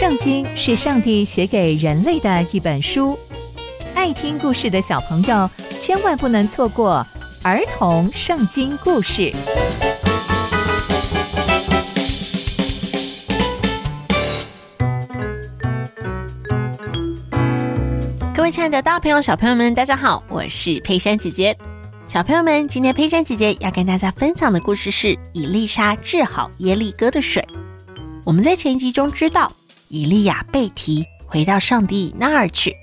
圣经是上帝写给人类的一本书，爱听故事的小朋友千万不能错过儿童圣经故事。各位亲爱的大朋友、小朋友们，大家好，我是佩珊姐姐。小朋友们，今天佩珊姐姐要跟大家分享的故事是以丽莎治好耶利哥的水。我们在前一集中知道。以利亚被提回到上帝那儿去，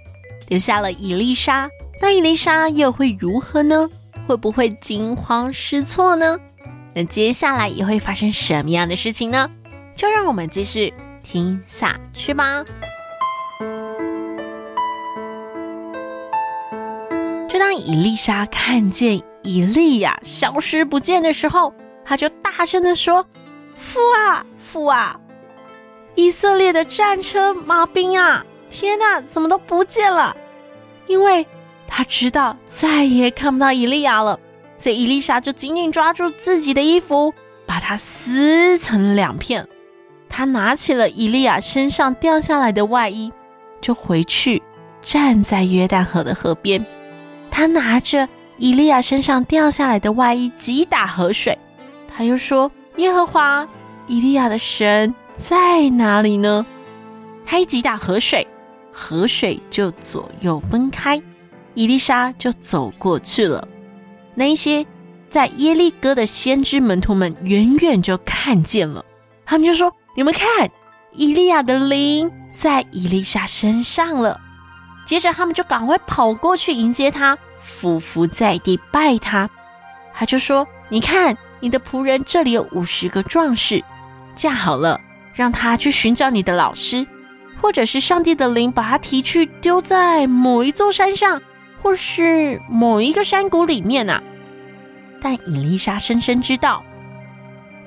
留下了以利沙。那以利沙又会如何呢？会不会惊慌失措呢？那接下来又会发生什么样的事情呢？就让我们继续听下去吧。就当以利沙看见以利亚消失不见的时候，他就大声地说：“父啊，父啊！”以色列的战车、马兵啊！天哪，怎么都不见了？因为他知道再也看不到以利亚了，所以伊丽莎就紧紧抓住自己的衣服，把它撕成两片。他拿起了以利亚身上掉下来的外衣，就回去站在约旦河的河边。他拿着以利亚身上掉下来的外衣击打河水，他又说：“耶和华，以利亚的神。”在哪里呢？他一击打河水，河水就左右分开，伊丽莎就走过去了。那一些在耶利哥的先知门徒们远远就看见了，他们就说：“你们看，伊利亚的灵在伊丽莎身上了。”接着他们就赶快跑过去迎接他，俯伏在地拜他。他就说：“你看，你的仆人这里有五十个壮士，架好了。”让他去寻找你的老师，或者是上帝的灵把他提去丢在某一座山上，或是某一个山谷里面啊。但以利沙深深知道，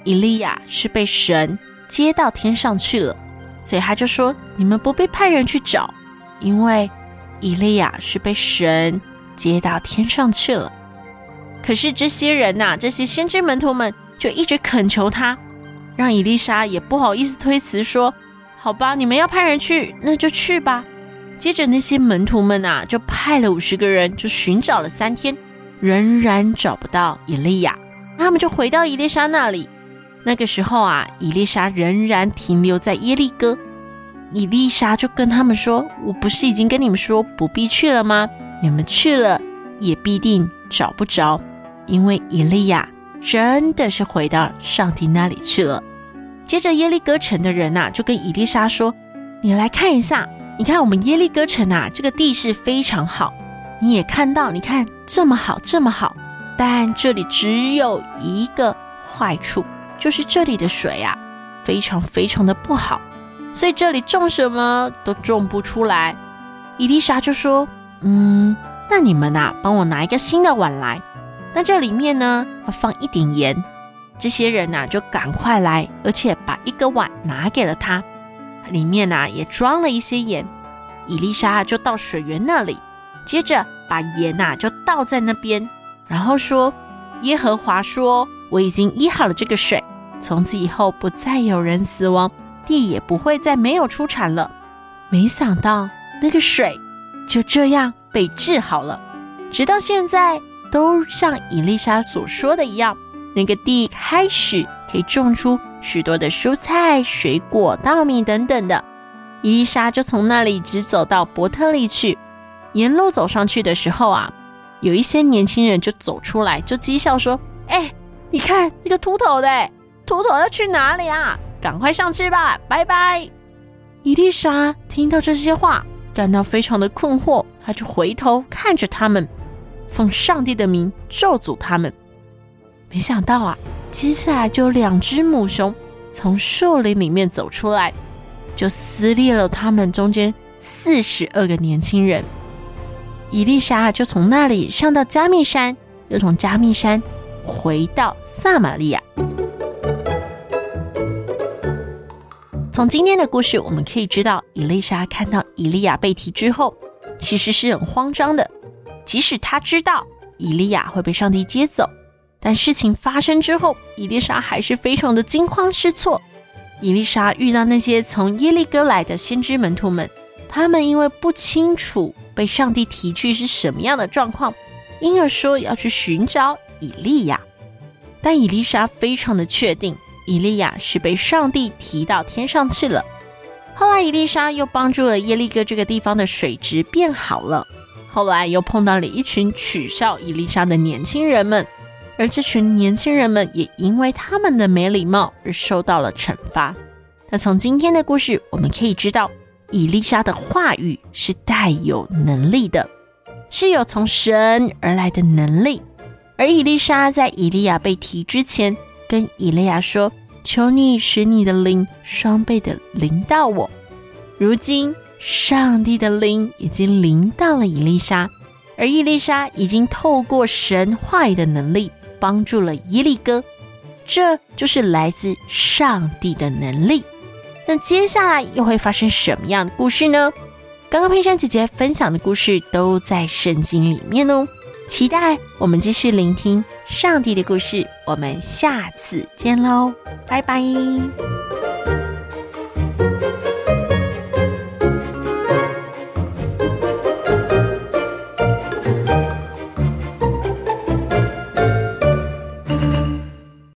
以利亚是被神接到天上去了，所以他就说：“你们不必派人去找，因为以利亚是被神接到天上去了。”可是这些人呐、这些先知门徒们就一直恳求他。让伊丽莎也不好意思推辞，说：“好吧，你们要派人去，那就去吧。”接着那些门徒们啊，就派了五十个人，就寻找了三天，仍然找不到以利亚。他们就回到伊丽莎那里。那个时候啊，伊丽莎仍然停留在耶利哥。伊丽莎就跟他们说：“我不是已经跟你们说不必去了吗？你们去了也必定找不着，因为以利亚真的是回到上帝那里去了。”接着耶利哥城的人呐、就跟伊丽莎说：“你来看一下，你看我们耶利哥城啊，这个地势非常好。你也看到，你看这么好，这么好。但这里只有一个坏处，就是这里的水啊，非常非常的不好，所以这里种什么都种不出来。”伊丽莎就说：“嗯，那你们呐，帮我拿一个新的碗来，那这里面呢，要放一点盐。”这些人呐，就赶快来，而且把一个碗拿给了他，里面呐也装了一些盐。以丽莎就到水源那里，接着把盐呐就倒在那边，然后说：“耶和华说，我已经医好了这个水，从此以后不再有人死亡，地也不会再没有出产了。”没想到那个水就这样被治好了，直到现在都像伊丽莎所说的一样。那个地开始可以种出许多的蔬菜、水果、稻米等等的。伊丽莎就从那里直走到伯特利去。沿路走上去的时候啊，有一些年轻人就走出来，就讥笑说：“哎，你看那个秃头的，秃头要去哪里啊？赶快上去吧，拜拜。”伊丽莎听到这些话，感到非常的困惑，她就回头看着他们，奉上帝的名咒诅他们。没想到啊，接下来就有两只母熊从树林里面走出来，就撕裂了他们中间四十二个年轻人。伊丽莎就从那里上到加密山，又从加密山回到撒玛利亚。从今天的故事，我们可以知道，伊丽莎看到以利亚被提之后，其实是很慌张的。即使他知道伊利亚会被上帝接走。但事情发生之后，伊丽莎还是非常的惊慌失措。伊丽莎遇到那些从耶利哥来的先知门徒们，他们因为不清楚被上帝提去是什么样的状况，因而说要去寻找伊利亚。但伊丽莎非常的确定，伊利亚是被上帝提到天上去了。后来，伊丽莎又帮助了耶利哥这个地方的水质变好了。后来又碰到了一群取笑伊丽莎的年轻人们。而这群年轻人们也因为他们的没礼貌而受到了惩罚。那从今天的故事，我们可以知道，伊丽莎的话语是带有能力的，是有从神而来的能力。而伊丽莎在以利亚被提之前，跟以利亚说：“求你使你的灵双倍的临到我。”如今，上帝的灵已经临到了伊丽莎，而伊丽莎已经透过神话语的能力。帮助了耶利哥，这就是来自上帝的能力。那接下来又会发生什么样的故事呢？刚刚佩珊姐姐分享的故事都在圣经里面哦，期待我们继续聆听上帝的故事。我们下次见喽，拜拜。